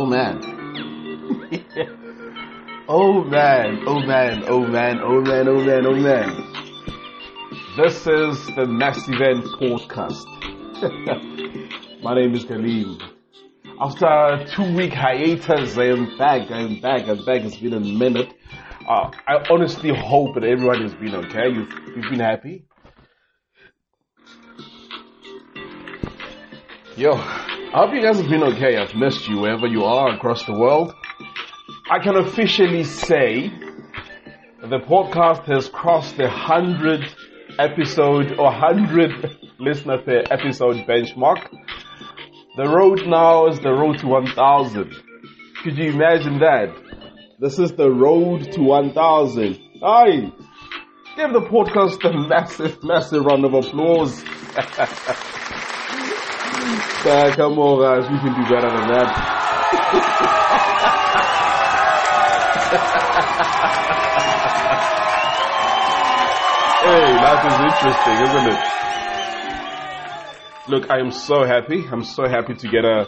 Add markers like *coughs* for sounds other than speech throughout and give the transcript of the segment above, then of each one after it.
Oh man. oh man, oh man, oh man, oh man, oh man, oh man. This is the Mass Event Podcast. *laughs* My name is Khalil. After a two week hiatus, I am back, I am back, I'm back. It's been a minute. Uh, I honestly hope that everyone has been okay. You've, you've been happy. Yo, I hope you guys have been okay. I've missed you wherever you are across the world. I can officially say the podcast has crossed the 100 episode or 100 listener per episode benchmark. The road now is the road to 1000. Could you imagine that? This is the road to 1000. Aye. Give the podcast a massive, massive round of applause. *laughs* Uh, come on, guys. We can do better than that. *laughs* hey, life is interesting, isn't it? Look, I am so happy. I'm so happy to get a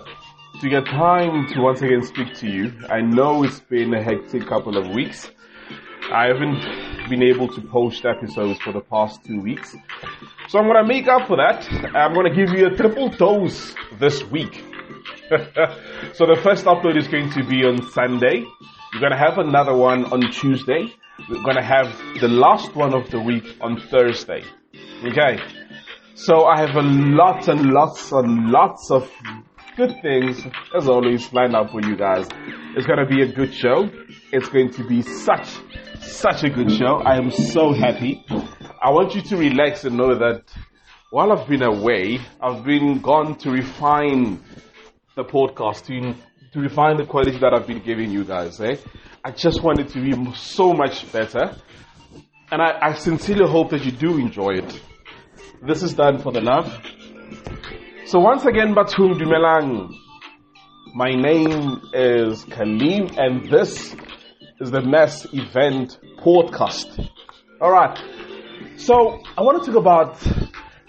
to get time to once again speak to you. I know it's been a hectic couple of weeks. I haven't been able to post episodes for the past two weeks. So I'm gonna make up for that. I'm gonna give you a triple dose this week. *laughs* so the first upload is going to be on Sunday. We're gonna have another one on Tuesday. We're gonna have the last one of the week on Thursday. Okay. So I have a lot and lots and lots of good things, as always, lined up for you guys. It's gonna be a good show. It's going to be such, such a good show. I am so happy. I want you to relax and know that while I've been away, I've been gone to refine the podcast, to, to refine the quality that I've been giving you guys. Eh? I just want it to be so much better. And I, I sincerely hope that you do enjoy it. This is done for the love. So once again, Batum Dumelang. My name is Khalil and this is the Mass Event Podcast. Alright. So I want to talk about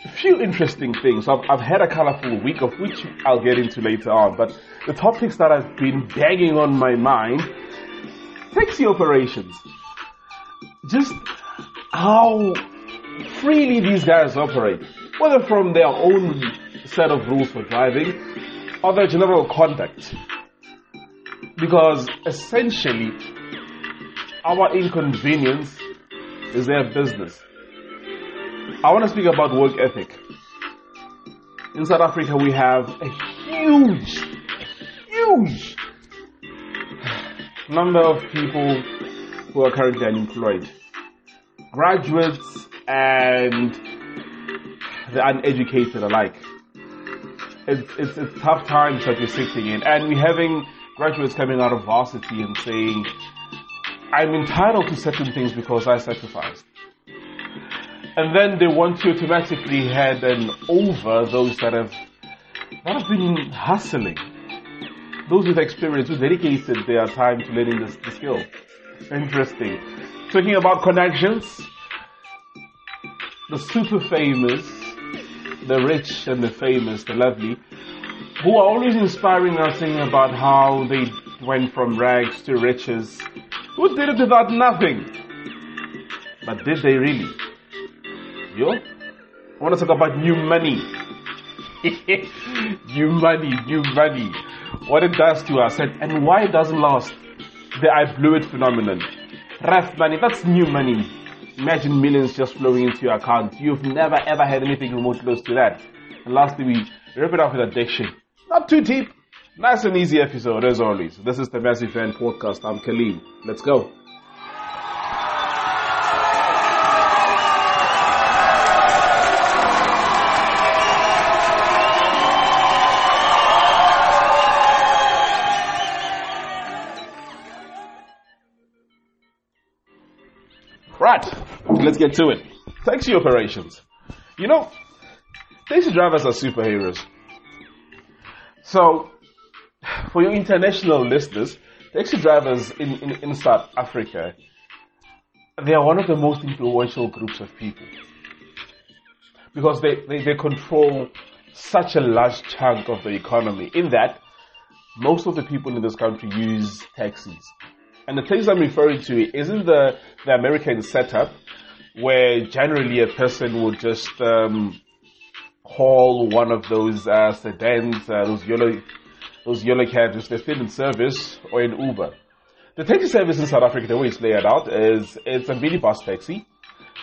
a few interesting things. I've, I've had a colorful week of which I'll get into later on, but the topics that have been banging on my mind, taxi operations. Just how freely these guys operate, whether from their own set of rules for driving or their general conduct. Because essentially, our inconvenience is their business. I want to speak about work ethic. In South Africa, we have a huge, huge number of people who are currently unemployed. Graduates and the uneducated alike. It's, it's, it's tough times that we're sitting in. And we're having graduates coming out of varsity and saying, I'm entitled to certain things because I sacrificed and then they want to automatically head and over those that have that have been hustling. Those with experience who dedicated their time to learning this, the skill. Interesting. Talking about connections, the super famous, the rich and the famous, the lovely, who are always inspiring us saying about how they went from rags to riches. Who did it without nothing? But did they really? Yo, I want to talk about new money. *laughs* new money, new money. What it does to us and, and why it doesn't last. The I blew it phenomenon. Rough money, that's new money. Imagine millions just flowing into your account. You've never ever had anything remote close to that. And lastly, we rip it off with addiction. Not too deep. Nice and easy episode as always. This is the Mass Event Podcast. I'm Khalil. Let's go. Let's get to it. Taxi operations. You know, taxi drivers are superheroes. So, for your international listeners, taxi drivers in, in, in South Africa, they are one of the most influential groups of people. Because they, they, they control such a large chunk of the economy in that most of the people in this country use taxis. And the taxi I'm referring to isn't the, the American setup where generally a person would just um, call one of those uh, sedans, uh, those yellow, those yellow cabs, they're still in service, or in Uber. The taxi service in South Africa, the way it's laid out, is it's a minibus taxi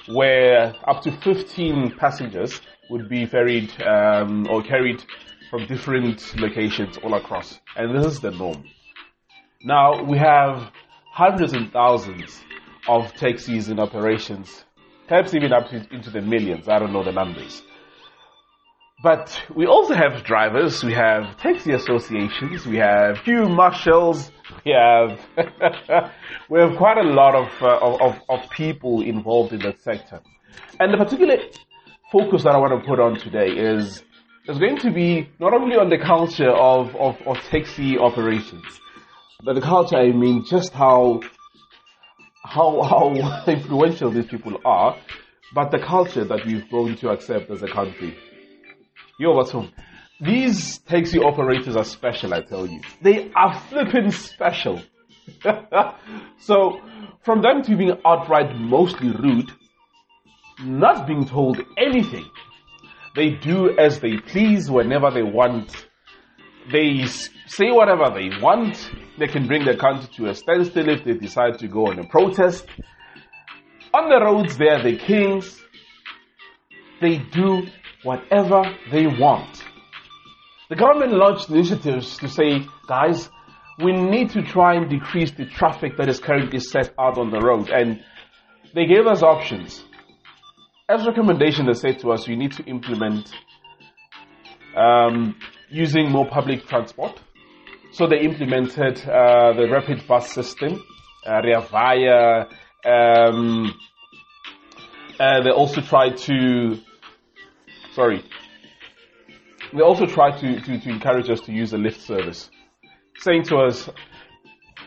where up to 15 passengers would be ferried um, or carried from different locations all across. And this is the norm. Now we have hundreds and thousands of taxis in operations, perhaps even up to, into the millions. I don't know the numbers. But we also have drivers, we have taxi associations, we have queue marshals, we have *laughs* we have quite a lot of, uh, of of people involved in that sector. And the particular focus that I want to put on today is is going to be not only on the culture of, of, of taxi operations, but the culture I mean just how how how *laughs* influential these people are, but the culture that we've grown to accept as a country. Yo, what's home? These taxi operators are special, I tell you. They are flipping special. *laughs* so, from them to being outright mostly rude, not being told anything, they do as they please whenever they want. They say whatever they want. They can bring the country to a standstill if they decide to go on a protest. On the roads, they are the kings. They do whatever they want. The government launched initiatives to say, guys, we need to try and decrease the traffic that is currently set out on the road. And they gave us options. As recommendation, they said to us, you need to implement um, using more public transport. So they implemented uh, the rapid bus system, uh. Um, uh, they also tried to sorry. They also tried to, to, to encourage us to use the lift service, saying to us,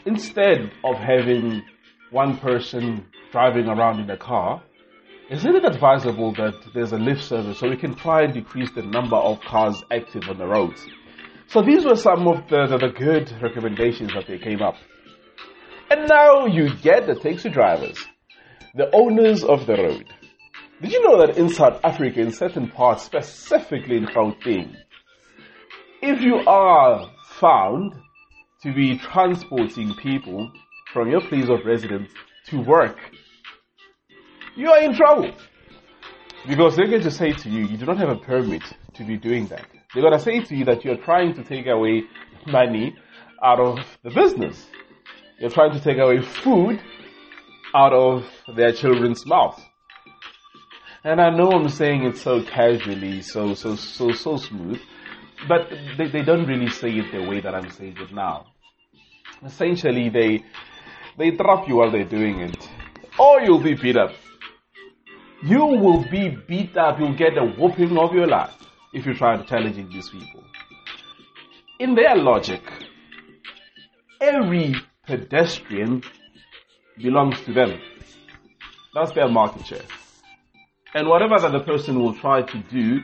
instead of having one person driving around in a car, isn't it advisable that there's a lift service so we can try and decrease the number of cars active on the roads? So these were some of the, the, the good recommendations that they came up. And now you get the taxi drivers, the owners of the road, did you know that in South Africa, in certain parts, specifically in Gauteng, if you are found to be transporting people from your place of residence to work, you are in trouble. Because they're going to say to you, you do not have a permit to be doing that. They're going to say to you that you're trying to take away money out of the business. You're trying to take away food out of their children's mouth. And I know I'm saying it so casually, so so so so smooth, but they, they don't really say it the way that I'm saying it now. Essentially, they they drop you while they're doing it, or you'll be beat up. You will be beat up. You'll get a whooping of your life if you try challenging these people. In their logic, every pedestrian belongs to them. That's their market share. And whatever that the person will try to do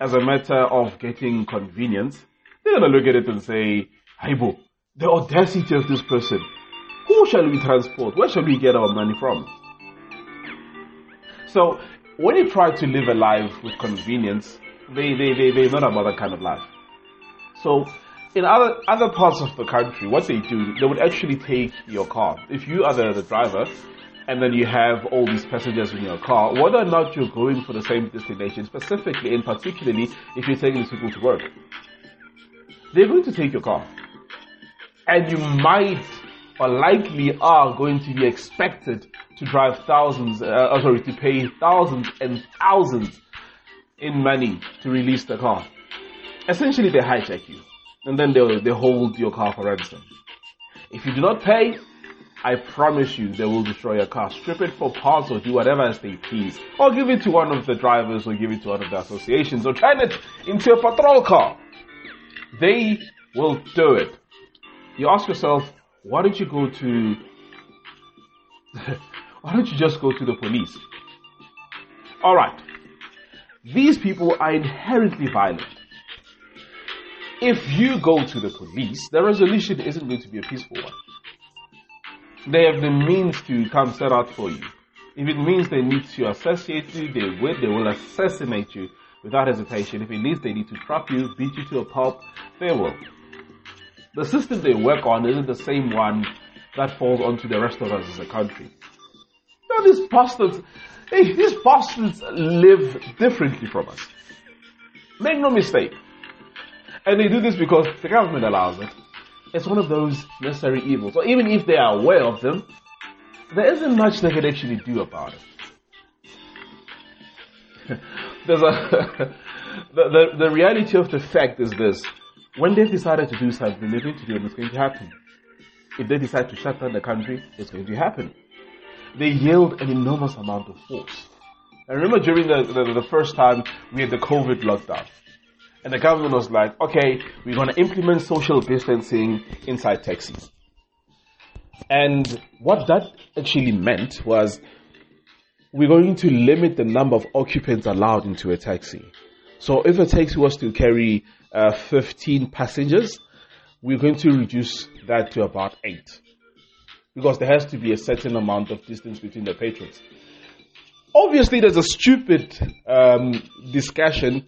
as a matter of getting convenience, they're gonna look at it and say, Haibo, the audacity of this person. Who shall we transport? Where shall we get our money from? So, when you try to live a life with convenience, they, they, they, they're not about that kind of life. So, in other, other parts of the country, what they do, they would actually take your car. If you are the, the driver, and then you have all these passengers in your car, whether or not you're going for the same destination, specifically and particularly if you're taking these people to work, they're going to take your car. And you might or likely are going to be expected to drive thousands, uh, oh, sorry, to pay thousands and thousands in money to release the car. Essentially, they hijack you and then they, they hold your car for ransom. If you do not pay, I promise you they will destroy your car. Strip it for parts or do whatever as they please. Or give it to one of the drivers or give it to one of the associations or turn it into a patrol car. They will do it. You ask yourself, why don't you go to, *laughs* why don't you just go to the police? Alright. These people are inherently violent. if you go to the police, the resolution isn't going to be a peaceful one. They have the means to come set out for you. If it means they need to assassinate you, they will. They will assassinate you without hesitation. If it means they need to trap you, beat you to a pulp, they will. The system they work on isn't the same one that falls onto the rest of us as a country. Now these bastards, hey, these bastards live differently from us. Make no mistake. And they do this because the government allows it. It's one of those necessary evils. So even if they are aware of them, there isn't much they can actually do about it. *laughs* There's a *laughs* the, the, the reality of the fact is this. When they've decided to do something, they're going to do it, it's going to happen. If they decide to shut down the country, it's going to happen. They yield an enormous amount of force. I remember during the, the, the first time we had the COVID lockdown, and the government was like, okay, we're going to implement social distancing inside taxis. And what that actually meant was we're going to limit the number of occupants allowed into a taxi. So if a taxi was to carry uh, 15 passengers, we're going to reduce that to about 8. Because there has to be a certain amount of distance between the patrons. Obviously, there's a stupid um, discussion,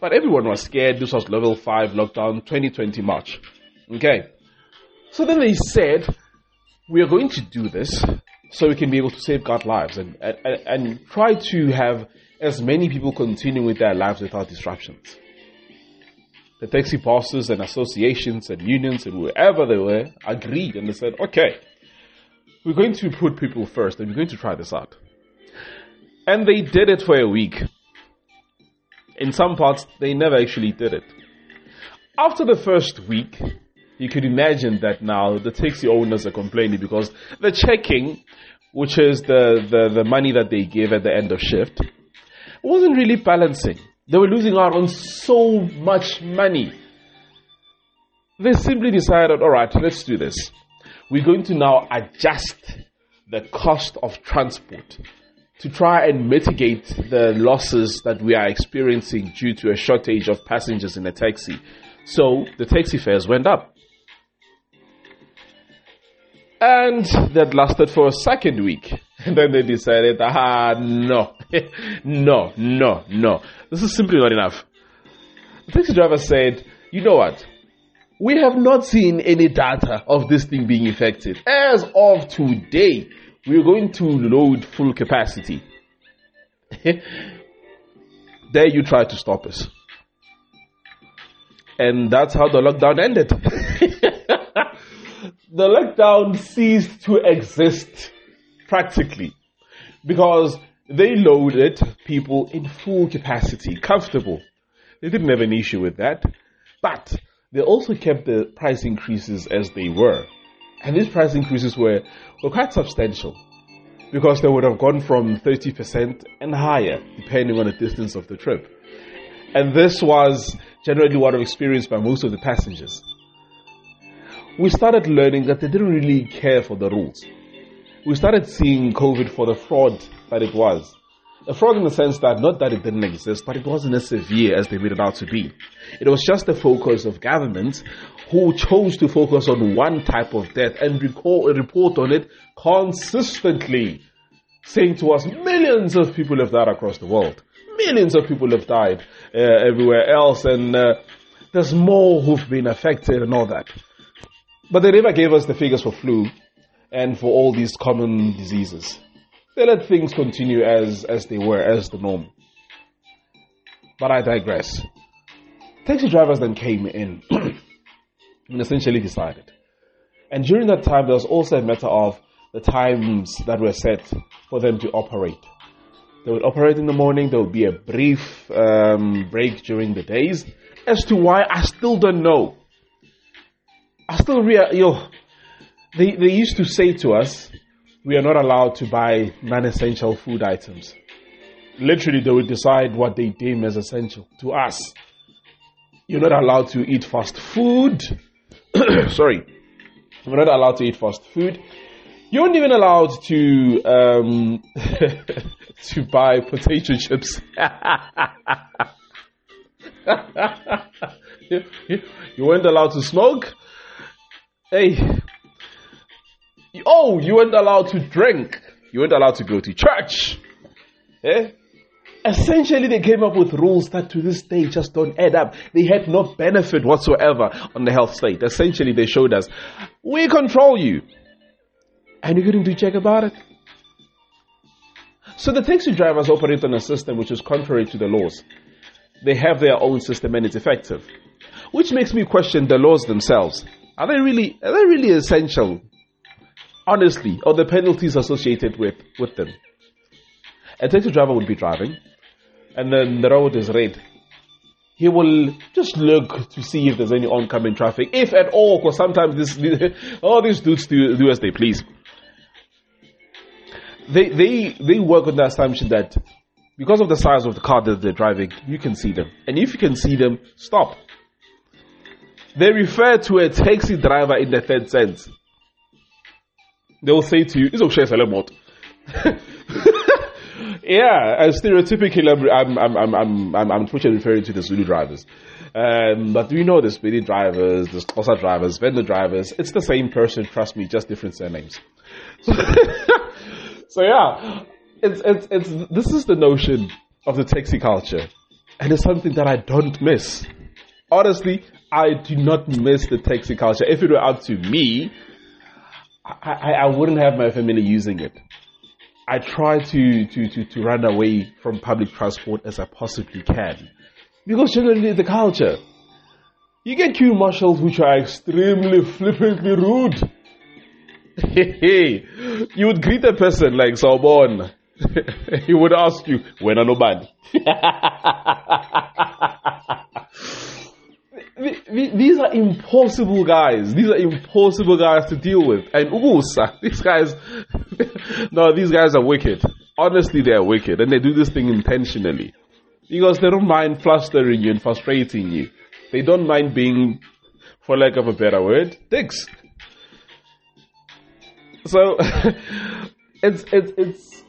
but everyone was scared. This was level 5 lockdown 2020 March. Okay. So then they said, we are going to do this so we can be able to safeguard lives and, and, and try to have as many people continue with their lives without disruptions. The taxi bosses and associations and unions and whoever they were agreed and they said, okay, we're going to put people first and we're going to try this out. And they did it for a week. In some parts, they never actually did it. After the first week, you could imagine that now the taxi owners are complaining because the checking, which is the, the, the money that they give at the end of shift, wasn't really balancing. They were losing out on so much money. They simply decided, all right, let's do this. We're going to now adjust the cost of transport to try and mitigate the losses that we are experiencing due to a shortage of passengers in a taxi. So the taxi fares went up. And that lasted for a second week. And then they decided, ah, no, *laughs* no, no, no. This is simply not enough. The taxi driver said, you know what? We have not seen any data of this thing being effective. As of today, we're going to load full capacity. *laughs* there you try to stop us. And that's how the lockdown ended. *laughs* the lockdown ceased to exist practically because they loaded people in full capacity, comfortable. They didn't have an issue with that, but they also kept the price increases as they were. And these price increases were, were quite substantial because they would have gone from 30% and higher depending on the distance of the trip. And this was generally what was experienced by most of the passengers we started learning that they didn't really care for the rules. We started seeing COVID for the fraud that it was. A fraud in the sense that not that it didn't exist, but it wasn't as severe as they made it out to be. It was just the focus of governments who chose to focus on one type of death and recall, report on it consistently, saying to us millions of people have died across the world. Millions of people have died uh, everywhere else, and uh, there's more who've been affected and all that. But they never gave us the figures for flu and for all these common diseases. They let things continue as, as they were, as the norm. But I digress. Taxi drivers then came in *clears throat* and essentially decided. And during that time, there was also a matter of the times that were set for them to operate. They would operate in the morning, there would be a brief um, break during the days. As to why, I still don't know. I still real, yo, they, they used to say to us, we are not allowed to buy non-essential food items. Literally, they would decide what they deem as essential to us. You're not allowed to eat fast food. *coughs* Sorry. You're not allowed to eat fast food. You aren't even allowed to um, *laughs* to buy potato chips. *laughs* you weren't allowed to smoke. Hey, oh, you weren't allowed to drink. You weren't allowed to go to church. Eh? Essentially, they came up with rules that to this day just don't add up. They had no benefit whatsoever on the health state. Essentially, they showed us, we control you. And you couldn't do check about it. So the taxi drivers operate on a system which is contrary to the laws. They have their own system and it's effective. Which makes me question the laws themselves. Are they really, are they really essential? Honestly, or the penalties associated with, with them? A taxi driver would be driving, and then the road is red. He will just look to see if there's any oncoming traffic, if at all, because sometimes this, *laughs* all these dudes do, do as they please. They, they, they work on the assumption that because of the size of the car that they're driving, you can see them. And if you can see them, stop. They refer to a taxi driver in the third sense. They will say to you, it's okay, Salamot. *laughs* yeah, stereotypically, I'm, I'm, I'm, I'm, I'm, I'm referring to the Zulu drivers. Um, but we know the Sepedi drivers, the Xhosa drivers, Venda drivers. It's the same person, trust me, just different surnames. So, *laughs* so yeah, it's, it's, it's, this is the notion of the taxi culture. And it's something that I don't miss. Honestly, I do not miss the taxi culture. If it were up to me, I, I, wouldn't have my family using it. I try to, to, to, to run away from public transport as I possibly can. Because generally the culture. You get queue marshals which are extremely flippantly rude. Hey, *laughs* you would greet a person like Sobon. *laughs* he would ask you, when are nobody? *laughs* these are impossible guys. These are impossible guys to deal with. And Ugusa, *laughs* these guys, *laughs* no, these guys are wicked. Honestly, they are wicked. And they do this thing intentionally. Because they don't mind flustering you and frustrating you. They don't mind being, for lack of a better word, dicks. So, *laughs* it's, it's, it's,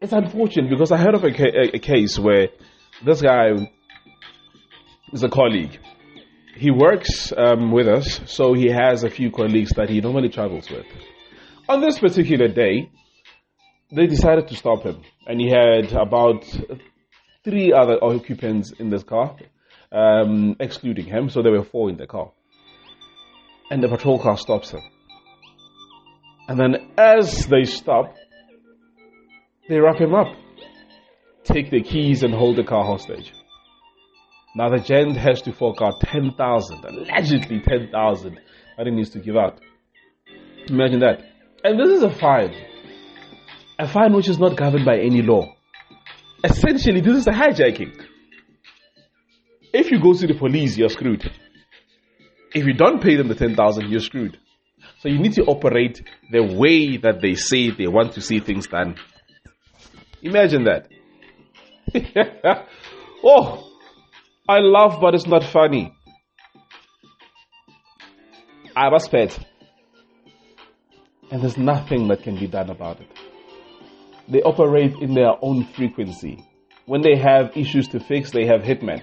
it's unfortunate because I heard of a, a, a case where this guy is a colleague. He works um, with us, so he has a few colleagues that he normally travels with. On this particular day, they decided to stop him, and he had about three other occupants in this car, um, excluding him, so there were four in the car. And the patrol car stops him. And then, as they stop, they wrap him up, take the keys, and hold the car hostage. Now the gent has to fork out 10,000, allegedly 10,000 that he needs to give out. Imagine that. And this is a fine. A fine which is not governed by any law. Essentially, this is a hijacking. If you go to the police, you're screwed. If you don't pay them the 10,000, you're screwed. So you need to operate the way that they say they want to see things done. Imagine that. *laughs* oh, I laugh, but it's not funny. I was fed. And there's nothing that can be done about it. They operate in their own frequency. When they have issues to fix, they have hitmen.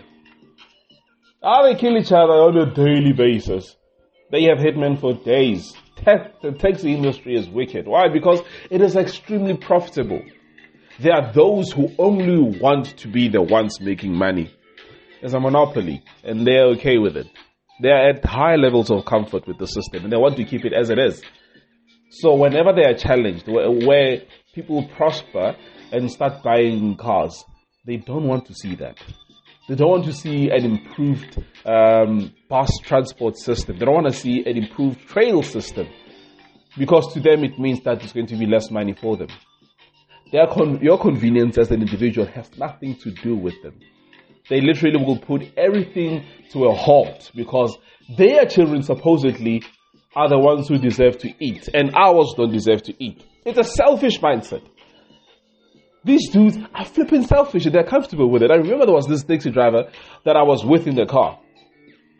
Ah, they kill each other on a daily basis. They have hitmen for days. The taxi industry is wicked. Why? Because it is extremely profitable. There are those who only want to be the ones making money. It's a monopoly, and they're okay with it. They're at high levels of comfort with the system, and they want to keep it as it is. So whenever they are challenged, where, where people prosper and start buying cars, they don't want to see that. They don't want to see an improved um, bus transport system. They don't want to see an improved trail system because to them it means that it's going to be less money for them. Con- your convenience as an individual has nothing to do with them they literally will put everything to a halt because their children supposedly are the ones who deserve to eat and ours don't deserve to eat. It's a selfish mindset. These dudes are flipping selfish and they're comfortable with it. I remember there was this taxi driver that I was with in the car.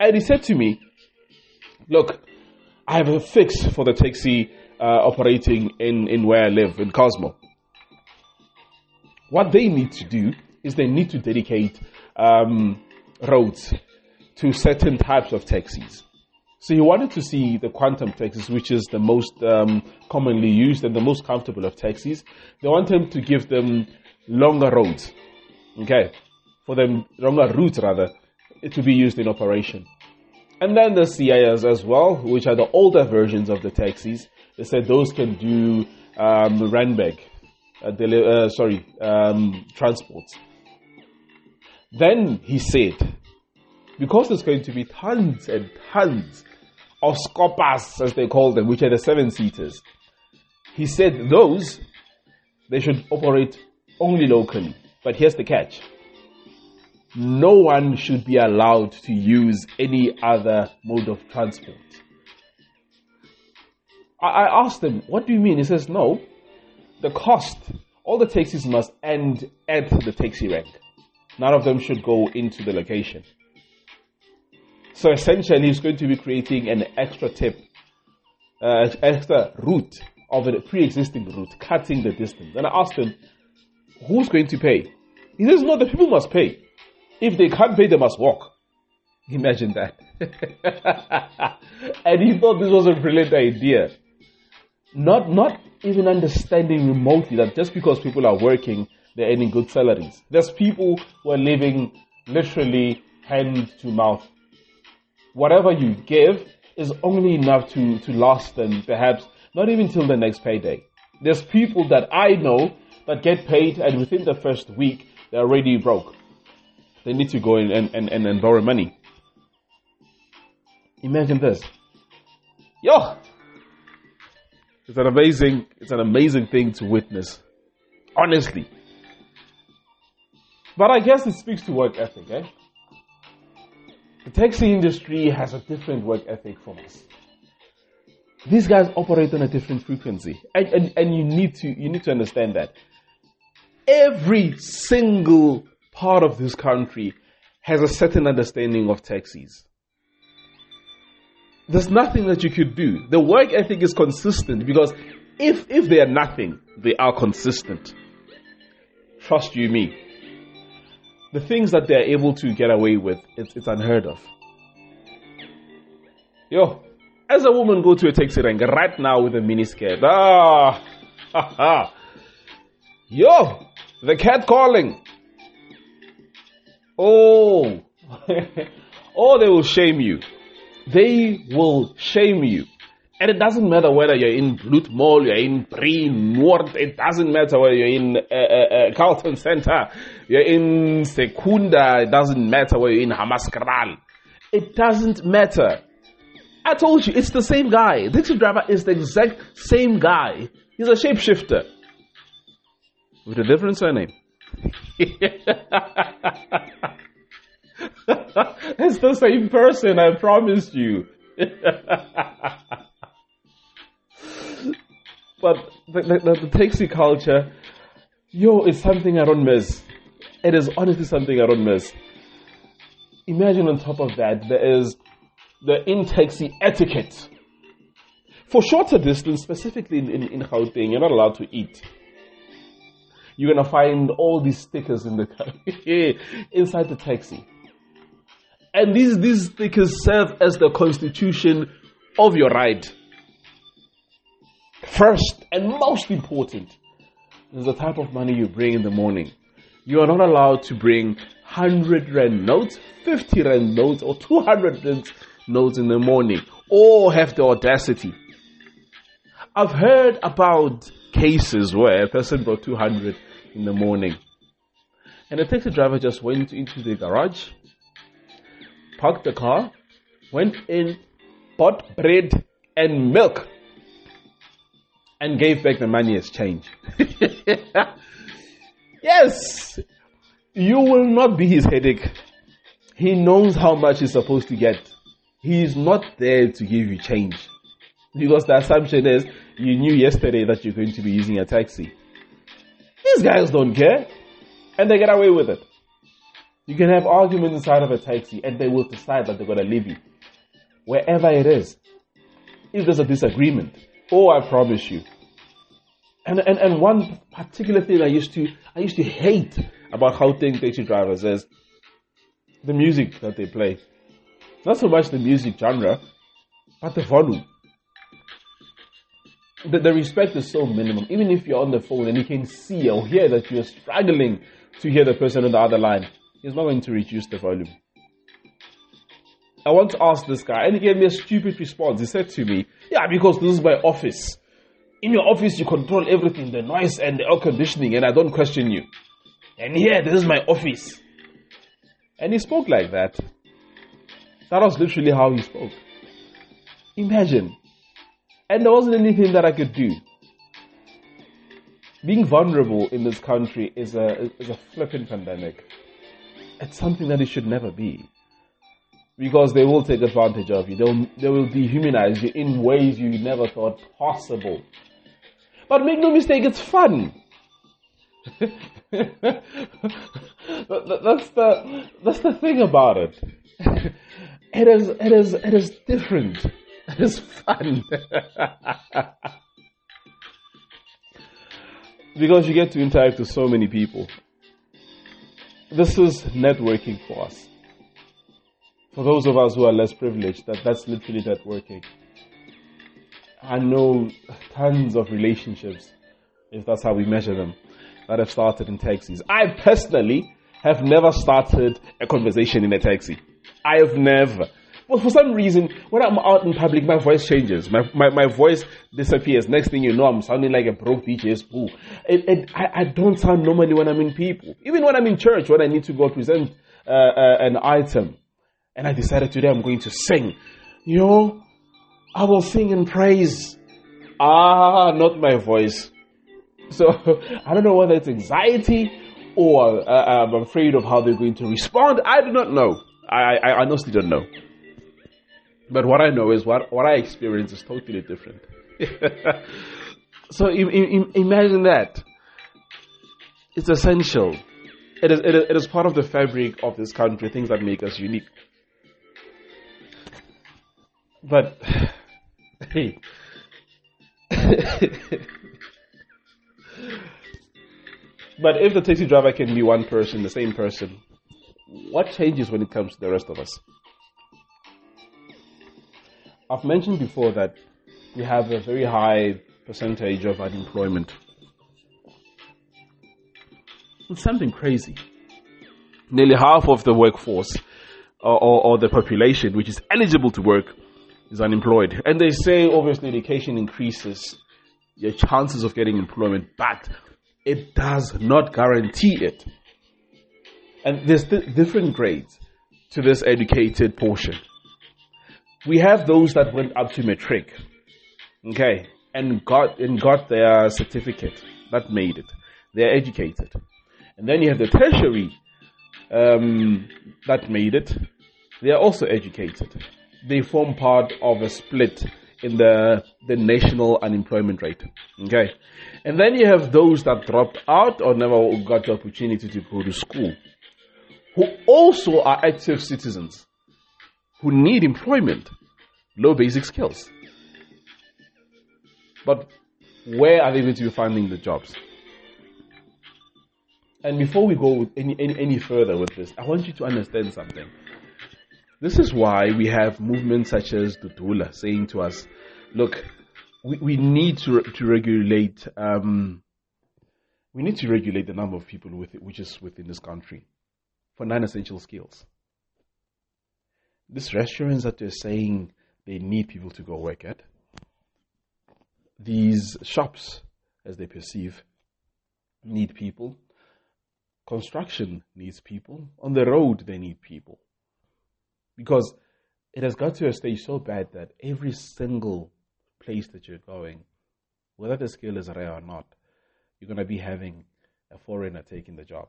And he said to me, Look, I have a fix for the taxi uh, operating in, in where I live, in Cosmo. What they need to do is they need to dedicate um, roads to certain types of taxis. So he wanted to see the quantum taxis, which is the most um, commonly used and the most comfortable of taxis. They want him to give them longer roads, okay, for them longer routes rather, to be used in operation. And then the CIS as well, which are the older versions of the taxis. They said those can do um, Randburg, uh, deli- uh, sorry, um, transports. Then he said, because there's going to be tons and tons of scopas, as they call them, which are the seven seaters, he said those they should operate only locally. But here's the catch no one should be allowed to use any other mode of transport. I, I asked him, What do you mean? He says, No, the cost, all the taxis must end at the taxi rank. None of them should go into the location. So essentially, he's going to be creating an extra tip, uh, extra route of a pre-existing route, cutting the distance. And I asked him, who's going to pay? He says, no, the people must pay. If they can't pay, they must walk. *laughs* Imagine that. *laughs* and he thought this was a brilliant idea. Not, not even understanding remotely that just because people are working, they're earning good salaries. There's people who are living literally hand to mouth. Whatever you give is only enough to, to last them perhaps not even till the next payday. There's people that I know that get paid and within the first week they're already broke. They need to go in and, and, and, and borrow money. Imagine this. Yo! It's an amazing, it's an amazing thing to witness. Honestly. But I guess it speaks to work ethic, eh? The taxi industry has a different work ethic from us. These guys operate on a different frequency. And, and, and you need to you need to understand that. Every single part of this country has a certain understanding of taxis. There's nothing that you could do. The work ethic is consistent because if if they are nothing, they are consistent. Trust you me. The things that they're able to get away with, it's, it's unheard of. Yo, as a woman go to a taxi rank right now with a miniskirt. Ah, ha, *laughs* ha. Yo, the cat calling. Oh, *laughs* oh, they will shame you. They will shame you. And it doesn't matter whether you're in Bloot Mall, you're in Breen, Noord, it doesn't matter whether you're in uh, uh, uh, Carlton Center, you're in Secunda, it doesn't matter whether you're in Hammanskraal. It doesn't matter. I told you, it's the same guy. Taxi driver is the exact same guy. He's a shapeshifter. With a different surname. *laughs* it's the same person, I promise you. *laughs* but the, the, the, taxi culture, yo, it's something I don't miss. It is honestly something I don't miss. Imagine on top of that, there is the in taxi etiquette. For shorter distance, specifically in, in, in Gauteng, you're not allowed to eat you're gonna find all these stickers in the *laughs* inside the taxi. And these, these stickers serve as the constitution of your ride. First and most important is the type of money you bring in the morning. You are not allowed to bring 100 rand notes, 50 rand notes, or 200 rand notes in the morning, or have the audacity. I've heard about cases where a person brought 200 in the morning. And a taxi driver just went into the garage, parked the car, went in, bought bread and milk, and gave back the money as change. *laughs* yes, you will not be his headache. He knows how much he's supposed to get. He is not there to give you change. Because the assumption is you knew yesterday that you're going to be using a taxi. These guys don't care. And they get away with it. You can have arguments inside of a taxi and they will decide that they're going to leave you. Wherever it is. If there's a disagreement. Oh, I promise you. And, and, and one particular thing I used to, I used to hate about Gauteng taxi drivers is the music that they play. Not so much the music genre, but the volume. The, the respect is so minimum. Even if you're on the phone and you can see or hear that you're struggling to hear the person on the other line, he's not going to reduce the volume. I want to ask this guy, and he gave me a stupid response. He said to me, Yeah, because this is my office. In your office, you control everything the noise and the air conditioning, and I don't question you. And here, this is my office. And he spoke like that. That was literally how he spoke. Imagine. And there wasn't anything that I could do. Being vulnerable in this country is a, is a flipping pandemic. It's something that it should never be because they will take advantage of you. They'll, they will dehumanize you in ways you never thought possible. But make no mistake, it's fun. *laughs* that's the that's the thing about it. *laughs* It is it is it is different. It is fun. *laughs* because you get to interact with so many people. This is networking for us for those of us who are less privileged, that that's literally networking. I know tons of relationships, if that's how we measure them, that have started in taxis. I personally have never started a conversation in a taxi. I have never. But for some reason, when I'm out in public, my voice changes. My, my, my voice disappears. Next thing you know, I'm sounding like a broke DJ spool. It, it, I, I don't sound normally when I'm in people. Even when I'm in church, when I need to go present uh, uh, an item. And I decided today I'm going to sing. Yo, I will sing in praise. Ah, not my voice. So *laughs* I don't know whether it's anxiety or uh, I'm afraid of how they're going to respond. I do not know. I, I honestly don't know. But what I know is what, what I experience is totally different. *laughs* so Im- Im- imagine that. It's essential. It is, it, is, it is part of the fabric of this country, things that make us unique. But hey. but if the taxi driver can be one person, the same person, what changes when it comes to the rest of us? I've mentioned before that we have a very high percentage of unemployment. It's something crazy. Nearly half of the workforce or, or, or the population which is eligible to work is unemployed. And they say obviously education increases your chances of getting employment, but it does not guarantee it. And there's different grades to this educated portion. We have those that went up to matric, okay, and got and got their certificate that made it. They're educated, and then you have the tertiary um, that made it. They are also educated they form part of a split in the, the national unemployment rate. Okay. And then you have those that dropped out or never got the opportunity to go to school, who also are active citizens, who need employment, low basic skills. But where are they going to be finding the jobs? And before we go any, any, any further with this, I want you to understand something. This is why we have movements such as the Dudula saying to us, look, we, we need to, to regulate, um, we need to regulate the number of people with it, which is within this country for non-essential skills. These restaurants that they're saying they need people to go work at, these shops, as they perceive, need people. Construction needs people. On the road, they need people. Because it has got to a stage so bad that every single place that you're going, whether the skill is rare or not, you're going to be having a foreigner taking the job.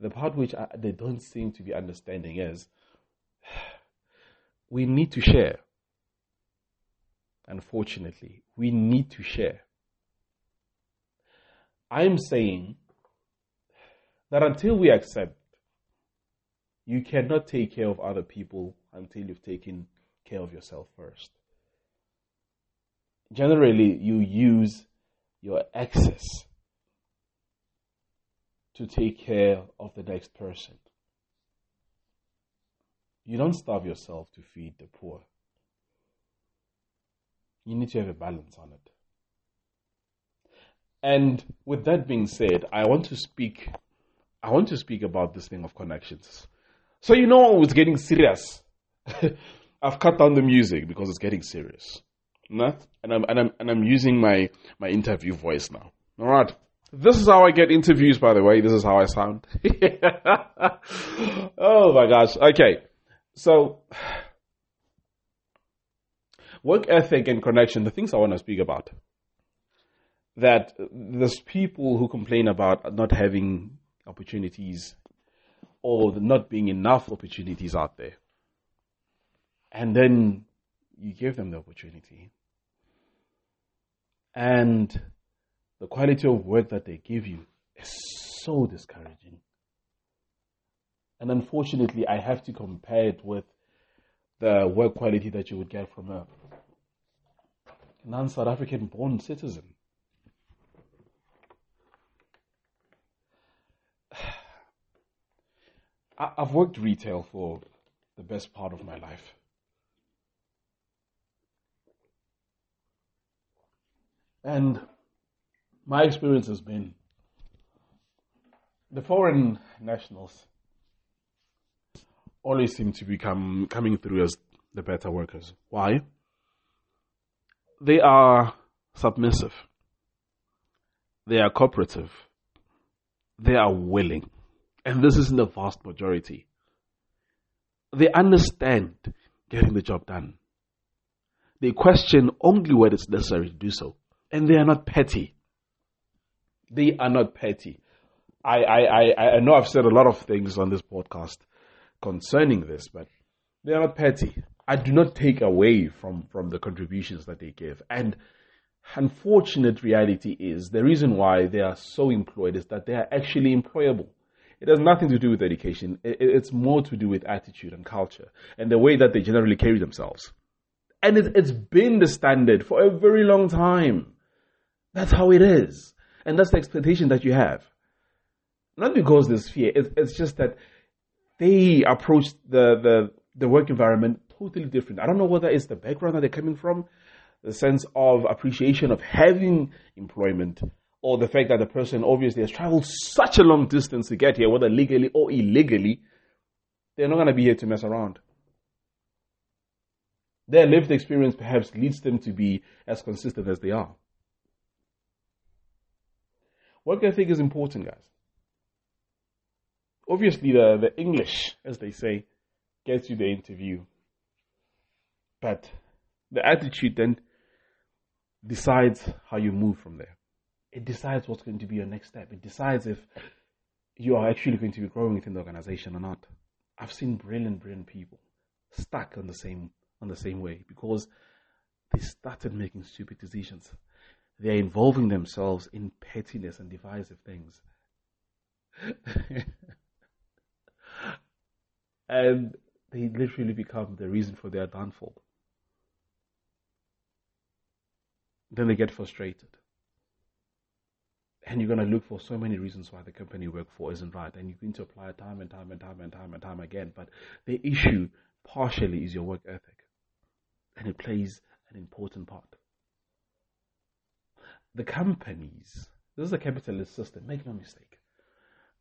The part which I, they don't seem to be understanding is *sighs* we need to share. Unfortunately, we need to share. I'm saying that until we accept you cannot take care of other people until you've taken care of yourself first. Generally, you use your excess to take care of the next person. You don't starve yourself to feed the poor. You need to have a balance on it. And with that being said, I want to speak I want to speak about this thing of connections. So you know it's getting serious. *laughs* I've cut down the music because it's getting serious. Nah? And I'm and I'm and I'm using my my interview voice now. All right. This is how I get interviews, by the way. This is how I sound. *laughs* oh my gosh. Okay. So, *sighs* work ethic and connection, the things I want to speak about. That there's people who complain about not having opportunities or there not being enough opportunities out there. And then you give them the opportunity. And the quality of work that they give you is so discouraging. And unfortunately, I have to compare it with the work quality that you would get from a non South African born citizen. I've worked retail for the best part of my life. And my experience has been the foreign nationals always seem to become coming through as the better workers. Why? They are submissive. They are cooperative. They are willing. And this is in the vast majority. They understand getting the job done. They question only when it's necessary to do so. And they are not petty. They are not petty. I, I, I, I know I've said a lot of things on this podcast concerning this, but they are not petty. I do not take away from, from the contributions that they give. And unfortunate reality is the reason why they are so employed is that they are actually employable. It has nothing to do with education. It's more to do with attitude and culture and the way that they generally carry themselves. And it, has been the standard for a very long time. That's how it is. And that's the expectation that you have. Not because there's fear, it's, it's just that they approach the, the, the work environment totally different. I don't know whether it's the background that they're coming from, the sense of appreciation of having employment, or the fact that the person obviously has traveled such a long distance to get here, whether legally or illegally, they're not going to be here to mess around. Their lived experience perhaps leads them to be as consistent as they are. Work ethic is important, guys. Obviously, the, the English, as they say, gets you the interview. But the attitude then decides how you move from there. It decides what's going to be your next step. It decides if you are actually going to be growing within the organization or not. I've seen brilliant, brilliant people stuck on the same on the same way because they started making stupid decisions. They are involving themselves in pettiness and divisive things. *laughs* and they literally become the reason for their downfall. Then they get frustrated. And you're going to look for so many reasons why the company you work for isn't right. And you're going to apply time and time and time and time and time again. But the issue partially is your work ethic. And it plays an important part the companies, this is a capitalist system, make no mistake.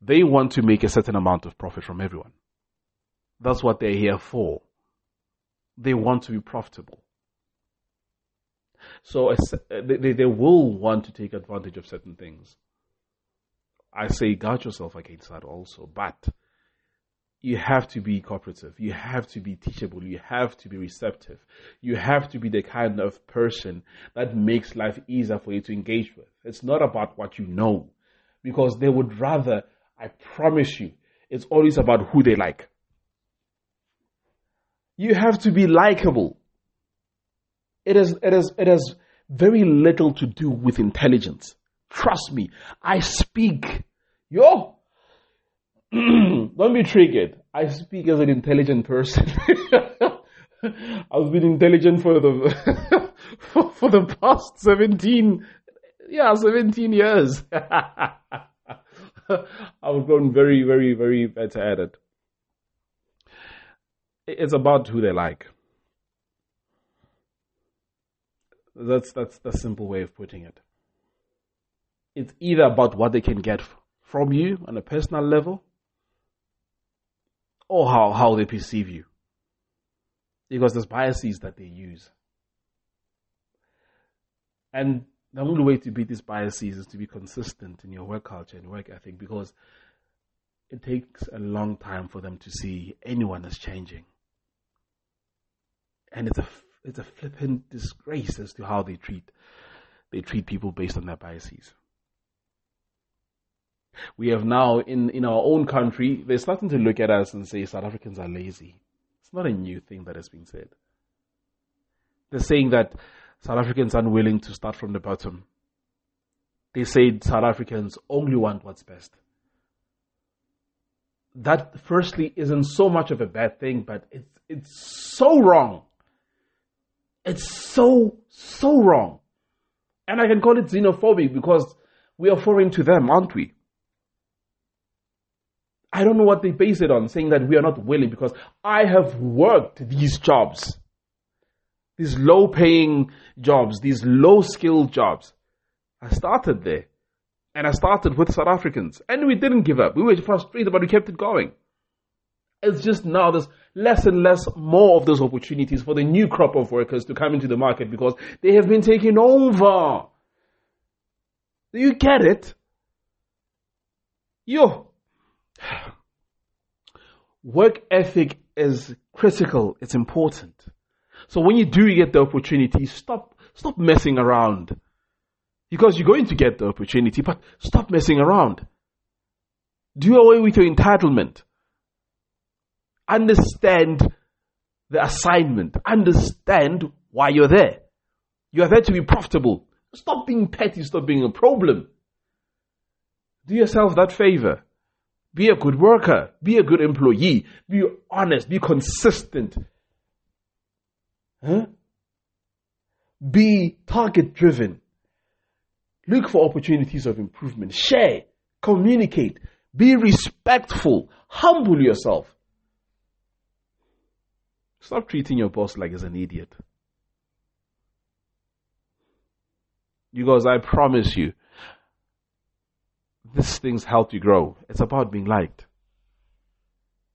They want to make a certain amount of profit from everyone. That's what they're here for. They want to be profitable. So uh, they, they will want to take advantage of certain things. I say guard yourself against that also, but you have to be cooperative. You have to be teachable. You have to be receptive. You have to be the kind of person that makes life easier for you to engage with. It's not about what you know because they would rather, I promise you, it's always about who they like. You have to be likable. It is, it is, it has very little to do with intelligence. Trust me. I speak. Yo, *clears throat* don't be triggered. I speak as an intelligent person. *laughs* I've been intelligent for the for, *laughs* for, the past seventeen, yeah, seventeen years. *laughs* I've grown very, very, very better at it. It's about who they like. That's that's the simple way of putting it. It's either about what they can get from you on a personal level, or how, how they perceive you. Because there's biases that they use. And the only way to beat these biases is to be consistent in your work culture and work ethic because it takes a long time for them to see anyone as changing. And it's a, it's a flippant disgrace as to how they treat, they treat people based on their biases. We have now, in, in our own country, they're starting to look at us and say South Africans are lazy. It's not a new thing that has been said. They're saying that South Africans are unwilling to start from the bottom. They say South Africans only want what's best. That, firstly, isn't so much of a bad thing, but it's, it's so wrong. It's so, so wrong. And I can call it xenophobic because we are foreign to them, aren't we? I don't know what they base it on, saying that we are not willing because I have worked these jobs, these low paying jobs, these low skilled jobs. I started there and I started with South Africans and we didn't give up. We were frustrated, but we kept it going. It's just now there's less and less more of those opportunities for the new crop of workers to come into the market because they have been taken over. Do you get it? Yo, *sighs* Work ethic is critical. It's important. So when you do get the opportunity, stop, stop messing around. Because you're going to get the opportunity, but stop messing around. Do away with your entitlement. Understand the assignment. Understand why you're there. You are there to be profitable. Stop being petty. Stop being a problem. Do yourself that favor. Be a good worker. Be a good employee. Be honest. Be consistent. Huh? Be target driven. Look for opportunities of improvement. Share. Communicate. Be respectful. Humble yourself. Stop treating your boss like he's an idiot. Because I promise you, these things help you grow. It's about being liked.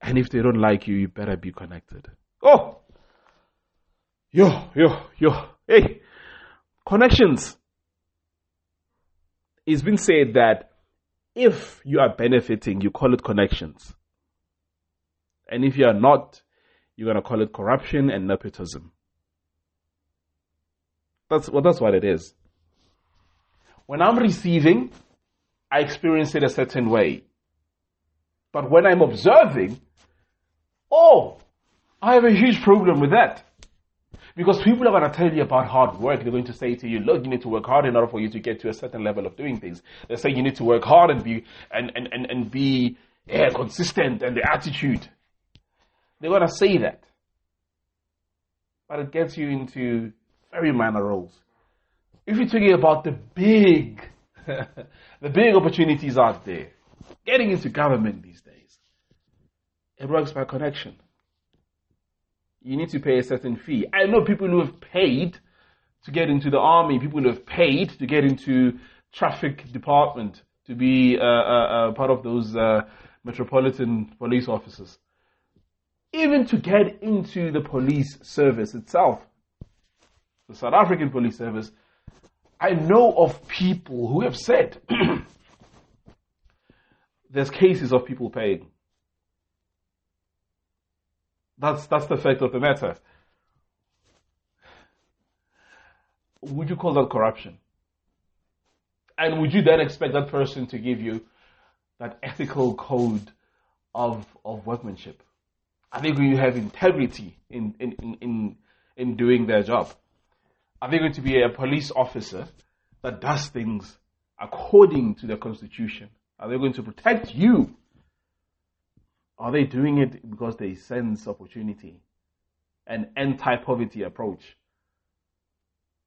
And if they don't like you, you better be connected. Oh! Yo, yo, yo. Hey! Connections. It's been said that if you are benefiting, you call it connections. And if you are not, you're going to call it corruption and nepotism. That's, well, that's what it is. When I'm receiving, I experience it a certain way. But when I'm observing, oh, I have a huge problem with that. Because people are going to tell you about hard work. They're going to say to you, look, you need to work hard in order for you to get to a certain level of doing things. They say you need to work hard and be, and, and, and, and be yeah, consistent and the attitude. They're going to say that. But it gets you into very minor roles. If you're talking about the big *laughs* the big opportunities out there. Getting into government these days. It works by connection. You need to pay a certain fee. I know people who have paid to get into the army, people who have paid to get into traffic department, to be uh, uh, uh, part of those uh, metropolitan police officers. Even to get into the police service itself, the South African police service, I know of people who have said *clears throat* there's cases of people paying. That's, that's the fact of the matter. Would you call that corruption? And would you then expect that person to give you that ethical code of, of workmanship? Are they going to have integrity in, in, in, in doing their job? Are they going to be a police officer that does things according to the constitution? Are they going to protect you? Are they doing it because they sense opportunity? An anti-poverty approach.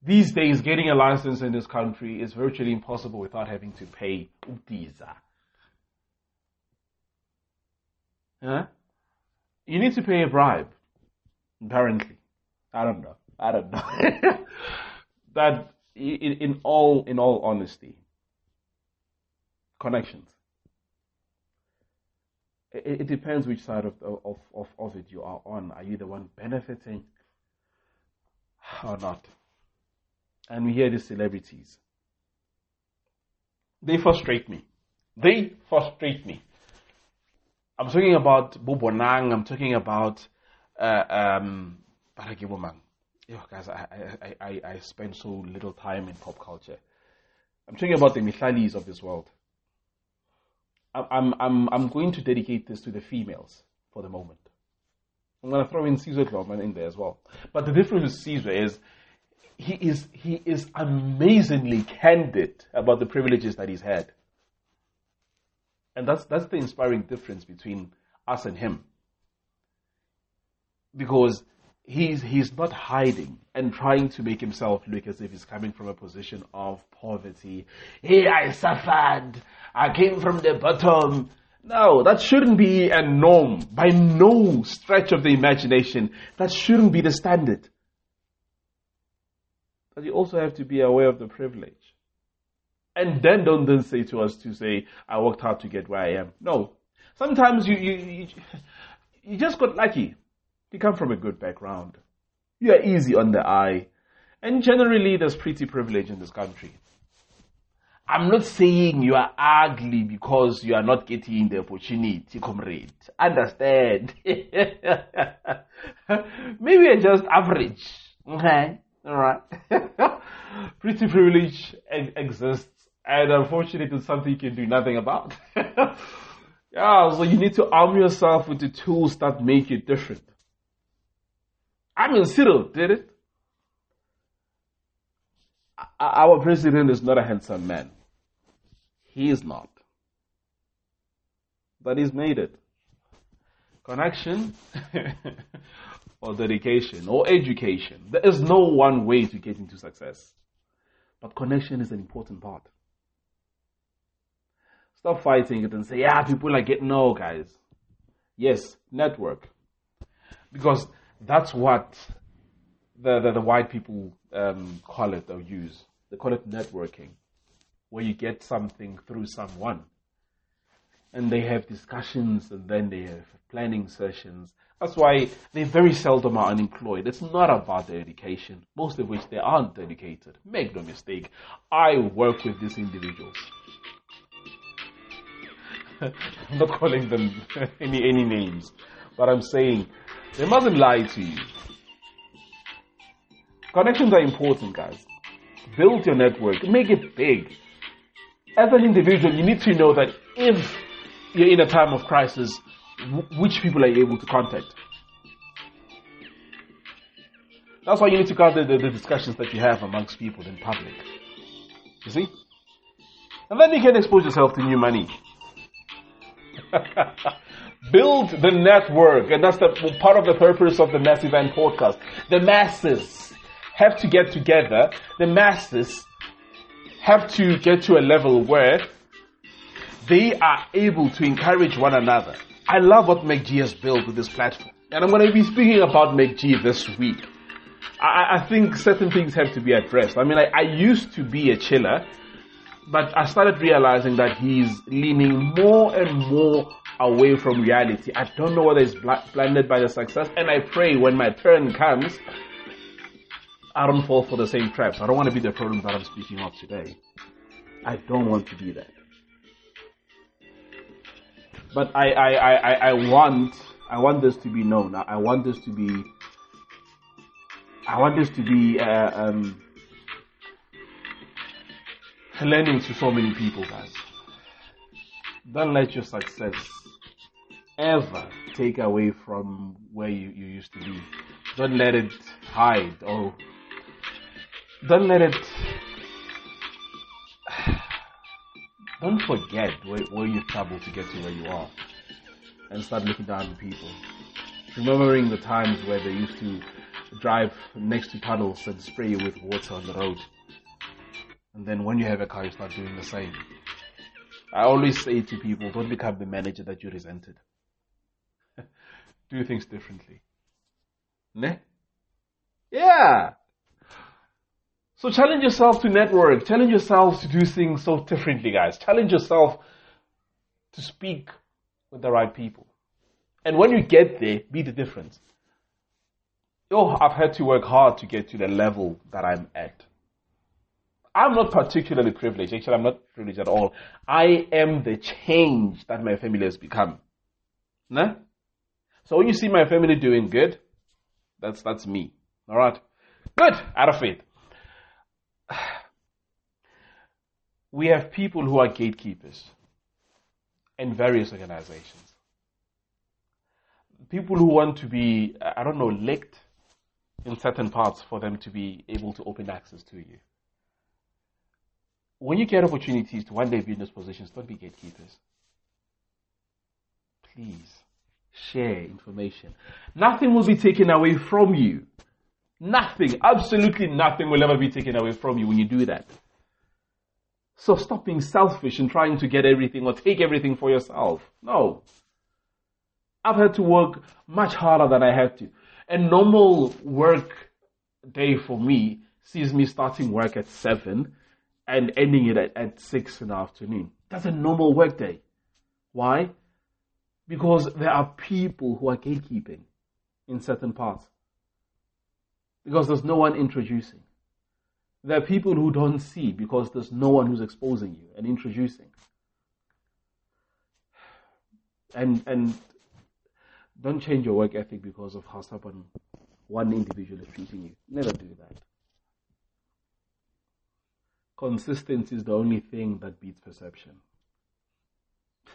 These days, getting a license in this country is virtually impossible without having to pay utiza. Huh? You need to pay a bribe. Apparently. I don't know. I don't know. *laughs* that in, in all in all honesty, connections. It, it depends which side of, of, of, of it you are on. Are you the one benefiting or not? And we hear the celebrities. They frustrate me. They frustrate me. I'm talking about Bubonang. I'm talking about uh, um, Yo, guys, I, I, I, I spend so little time in pop culture. I'm talking about the Mihlalis of this world. I'm, I'm, I'm going to dedicate this to the females for the moment. I'm going to throw in Caesar Glauman in there as well. But the difference with Caesar is he is, he is amazingly candid about the privileges that he's had. And that's, that's the inspiring difference between us and him. Because he's, he's not hiding and trying to make himself look as if he's coming from a position of poverty. Hey, I suffered. I came from the bottom. No, that shouldn't be a norm by no stretch of the imagination. That shouldn't be the standard. But you also have to be aware of the privilege. And then don't then say to us to say, I worked hard to get where I am. No. Sometimes you, you, you, you just got lucky. You come from a good background. You are easy on the eye. And generally, there's pretty privilege in this country. I'm not saying you are ugly because you are not getting the opportunity, comrade. Understand? *laughs* Maybe you're just average. Okay? Alright. *laughs* Pretty privilege exists, and unfortunately, it's something you can do nothing about. *laughs* yeah, so you need to arm yourself with the tools that make you different. I mean, Cyril did it. Our president is not a handsome man. He is not. But he's made it. Connection *laughs* or dedication or education. There is no one way to get into success. But connection is an important part. Stop fighting it and say, yeah, people are getting, no, guys. Yes, network. Because that's what the, the, the white people um, call it or use. They call it networking, where you get something through someone. And they have discussions and then they have planning sessions. That's why they very seldom are unemployed. It's not about their education, most of which they aren't educated. Make no mistake, I work with these individuals. I'm *laughs* not calling them *laughs* any any names, but I'm saying they mustn't lie to you. Connections are important, guys. Build your network, make it big. As an individual, you need to know that if you're in a time of crisis, which people are you able to contact? That's why you need to gather the, the discussions that you have amongst people in public. You see? And then you can expose yourself to new money. *laughs* Build the network, and that's the part of the purpose of the Mass Event podcast. The masses have to get together. The masses have to get to a level where they are able to encourage one another. I love what MacG has built with this platform. And I'm going to be speaking about MacG this week. I, I think certain things have to be addressed. I mean, I, I used to be a chiller, but I started realizing that he's leaning more and more away from reality. I don't know whether he's blinded by the success, and I pray when my turn comes, I don't fall for the same traps. I don't want to be the problem that I'm speaking of today. I don't want to be that. But I, I, I, I want, I want this to be known. I want this to be, I want this to be, uh, um, learning to so many people, guys. Don't let your success ever take away from where you, you used to be. Don't let it hide or don't let it *sighs* don't forget where, where you traveled to get to where you are and start looking down on people. Remembering the times where they used to drive next to puddles and spray you with water on the road. And then when you have a car, you start doing the same. I always say to people, don't become the manager that you resented. *laughs* Do things differently. Ne? Yeah. So challenge yourself to network. Challenge yourself to do things so differently, guys. Challenge yourself to speak with the right people. And when you get there, be the difference. Oh, I've had to work hard to get to the level that I'm at. I'm not particularly privileged. Actually, I'm not privileged at all. I am the change that my family has become. Nah? So when you see my family doing good, that's, that's me. Alright? Good. Out of faith. *sighs* We have people who are gatekeepers in various organizations. People who want to be, I don't know, licked in certain parts for them to be able to open access to you. When you get opportunities to one day be in those positions, don't be gatekeepers. Please share information. Nothing will be taken away from you. Nothing, absolutely nothing will ever be taken away from you when you do that. So stop being selfish and trying to get everything or take everything for yourself. No. I've had to work much harder than I had to. A normal work day for me sees me starting work at seven and ending it at, at six in the afternoon. That's a normal workday. Why? Because there are people who are gatekeeping in certain parts. Because there's no one introducing. There are people who don't see because there's no one who's exposing you and introducing. And and don't change your work ethic because of how someone one individual is treating you. Never do that. Consistency is the only thing that beats perception.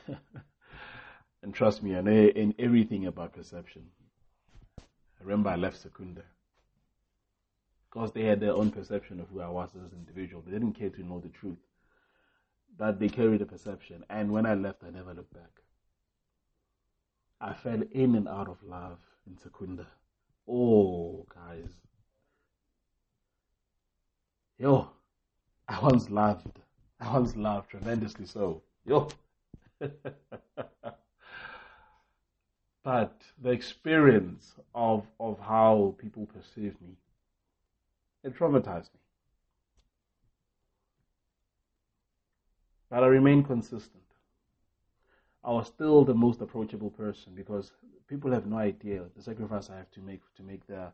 *laughs* and trust me, I know in everything about perception. I remember I left Secunda because they had their own perception of who I was as an individual. They didn't care to know the truth, but they carried a perception. And when I left, I never looked back. I fell in and out of love in Secunda. Oh, guys. Yo, *laughs* I once loved. I once loved tremendously so. Yo. *laughs* but the experience of, of how people perceive me, it traumatized me. But I remained consistent. I was still the most approachable person because people have no idea the sacrifice I have to make to make their,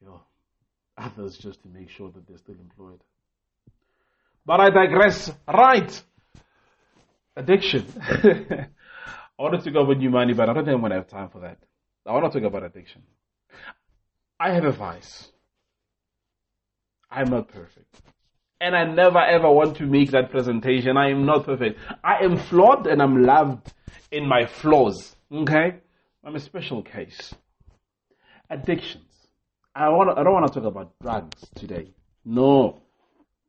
you know, others just to make sure that they're still employed. But I digress. Right. Addiction. *laughs* I want to talk about new money, but I don't think I'm going to have time for that. I want to talk about addiction. I have a vice. I'm not perfect. And I never ever want to make that presentation. I am not perfect. I am flawed and I'm loved in my flaws. Okay? I'm a special case. Addictions. I want I don't want to talk about drugs today. No.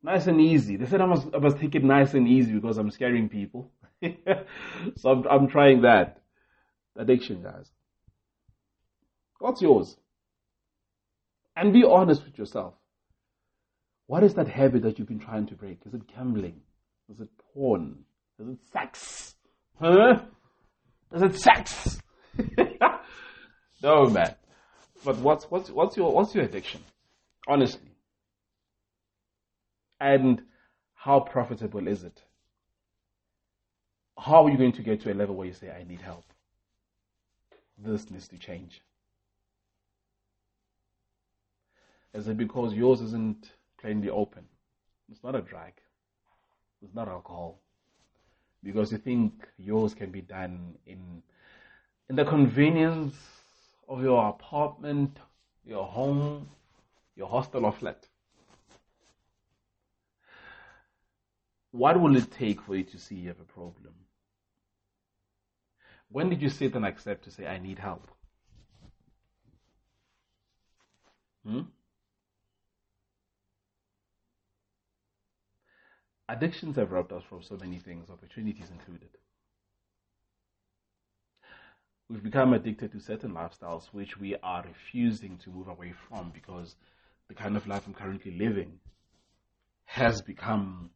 Nice and easy. They said I must, I must take it nice and easy because I'm scaring people. *laughs* so I'm, I'm trying that. Addiction, guys. What's yours? And be honest with yourself. What is that habit that you've been trying to break? Is it gambling? Is it porn? Is it sex? Huh? Is it sex? *laughs* no, man. But what's what's what's your what's your addiction? Honestly and how profitable is it? How are you going to get to a level where you say, I need help? This needs to change. Is it because yours isn't plainly open? It's not a drag. It's not alcohol. Because you think yours can be done in, in the convenience of your apartment, your home, your hostel or flat. What will it take for you to see you have a problem? When did you sit and accept to say, I need help? Hmm? Addictions have robbed us from so many things, opportunities included. We've become addicted to certain lifestyles which we are refusing to move away from because the kind of life I'm currently living has become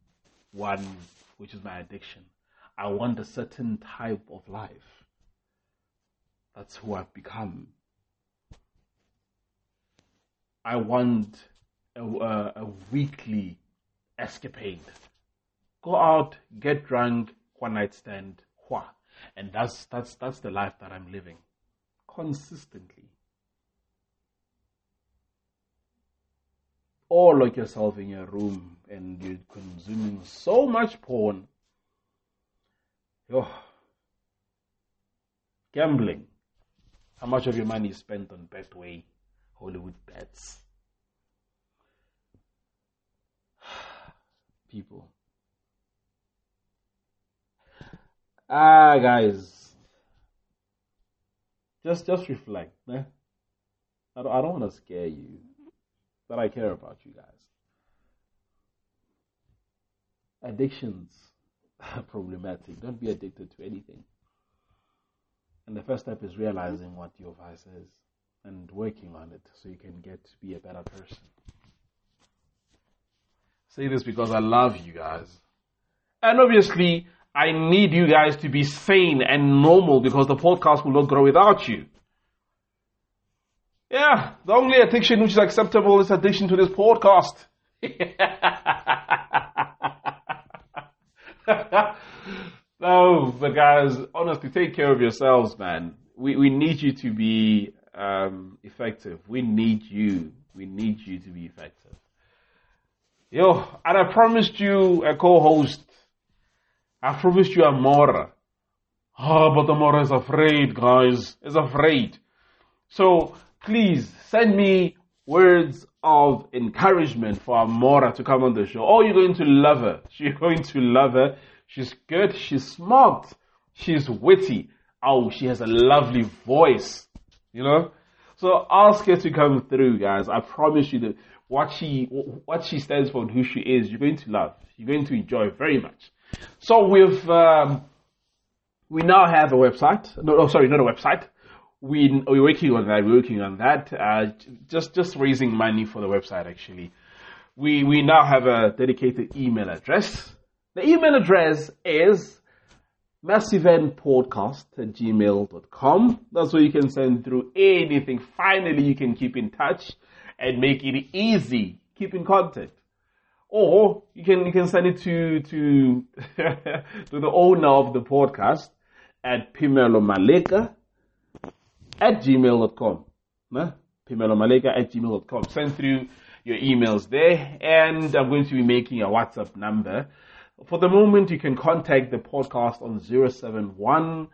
one which is my addiction. I want a certain type of life. That's who I've become. I want a, a, a weekly escapade. Go out, get drunk, one night stand, wha. And that's that's that's the life that I'm living. Consistently. Or lock yourself in your room and you're consuming so much porn. Oh. Gambling. How much of your money is spent on Betway, Hollywood bets? *sighs* People. Ah, guys. Just, just reflect. Eh? I don't, I don't want to scare you, but I care about you guys. Addictions are *laughs* problematic. Don't be addicted to anything. And the first step is realizing what your vice is and working on it so you can get to be a better person. say this because I love you guys. And obviously, I need you guys to be sane and normal because the podcast will not grow without you. Yeah, the only addiction which is acceptable is addiction to this podcast. *laughs* no, but guys, honestly, take care of yourselves, man. We we need you to be um, effective. We need you. We need you to be effective. Yo, and I promised you a co-host I promised you Amora. Ah, oh, but Amora is afraid, guys. Is afraid. So please send me words of encouragement for Amora to come on the show. Oh, you're going to love her. *laughs* You're going to love her. She's good. She's smart. She's witty. Oh, she has a lovely voice. You know? So ask her to come through, guys. I promise you that what she, what she stands for and who she is, you're going to love. You're going to enjoy very much. So we've um, we now have a website. No, oh, sorry, not a website. We we're working on that. We're working on that. Uh, just just raising money for the website. Actually, we we now have a dedicated email address. The email address is masseventpodcast at gmail.com. That's where you can send through anything. Finally, you can keep in touch and make it easy. Keep in contact. Or you can you can send it to to *laughs* to the owner of the podcast at Pimelo Maleka at gmail.com. Nah? Pimelo Maleka at gmail.com. Send through your emails there and I'm going to be making a WhatsApp number. For the moment you can contact the podcast on 071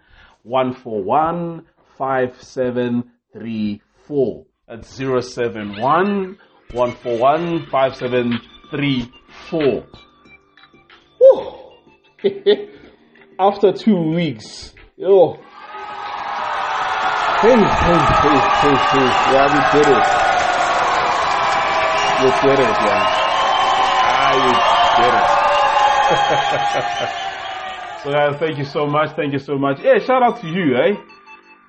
141 5734. That's 071 141 5734 three, four. After two weeks, yo. Yeah, we did it. We did it, yeah. Ah, we did it. *laughs* so guys, thank you so much. Thank you so much. Yeah, shout out to you, eh?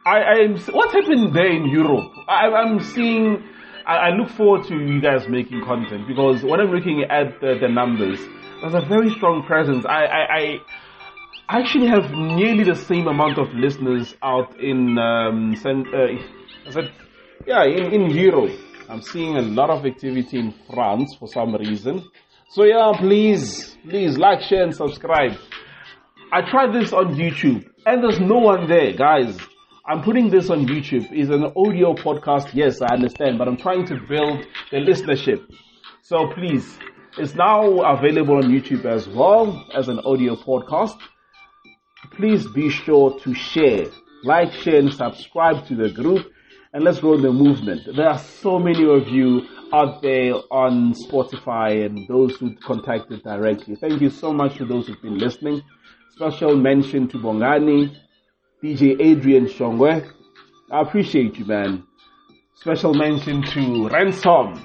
I, I am. What's happening there in Europe? I, I'm seeing I, I, look forward to you guys making content because when I'm looking at the, the numbers, there's a very strong presence. I, I, I, actually have nearly the same amount of listeners out in, um, uh, I said, yeah, in, in Europe. I'm seeing a lot of activity in France for some reason. So yeah, please, please like, share and subscribe. I tried this on YouTube and there's no one there, guys. I'm putting this on YouTube. It's an audio podcast. Yes, I understand, but I'm trying to build the listenership. So please, it's now available on YouTube as well as an audio podcast. Please be sure to share, like, share, and subscribe to the group, and let's grow the movement. There are so many of you out there on Spotify and those who contacted directly. Thank you so much to those who've been listening. Special mention to Bongani, DJ Adrian Shongwe. I appreciate you, man. Special mention to Ransom.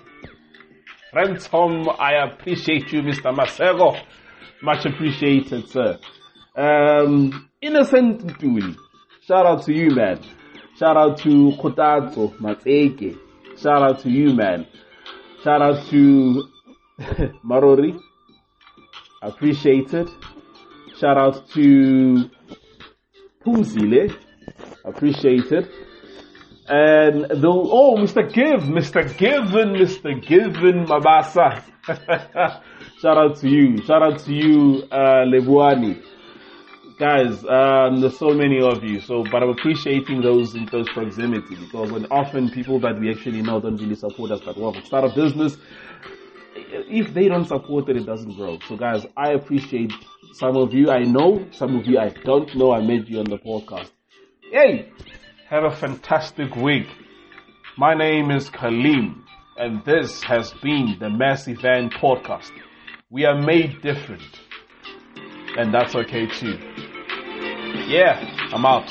Ransom, I appreciate you, Mr. Masego. Much appreciated, sir. Um, Innocent Duli. Shout out to you, man. Shout out to Kotato Mateke. Shout out to you, man. Shout out to *laughs* Marori. Appreciate it. Shout out to Pumzile, appreciated. And they'll, oh, Mr. Give, Mr. Given, Mr. Given Mabasa. *laughs* Shout out to you. Shout out to you, uh, Lebuani. Guys, um, there's so many of you. So, but I'm appreciating those in close proximity because when often people that we actually know don't really support us that well. Start a business. If they don't support it, it doesn't grow. So guys, I appreciate some of you I know, some of you I don't know. I met you on the podcast. Hey, have a fantastic week. My name is Khalil, and this has been the Mass Event Podcast. We are made different, and that's okay too. Yeah, I'm out.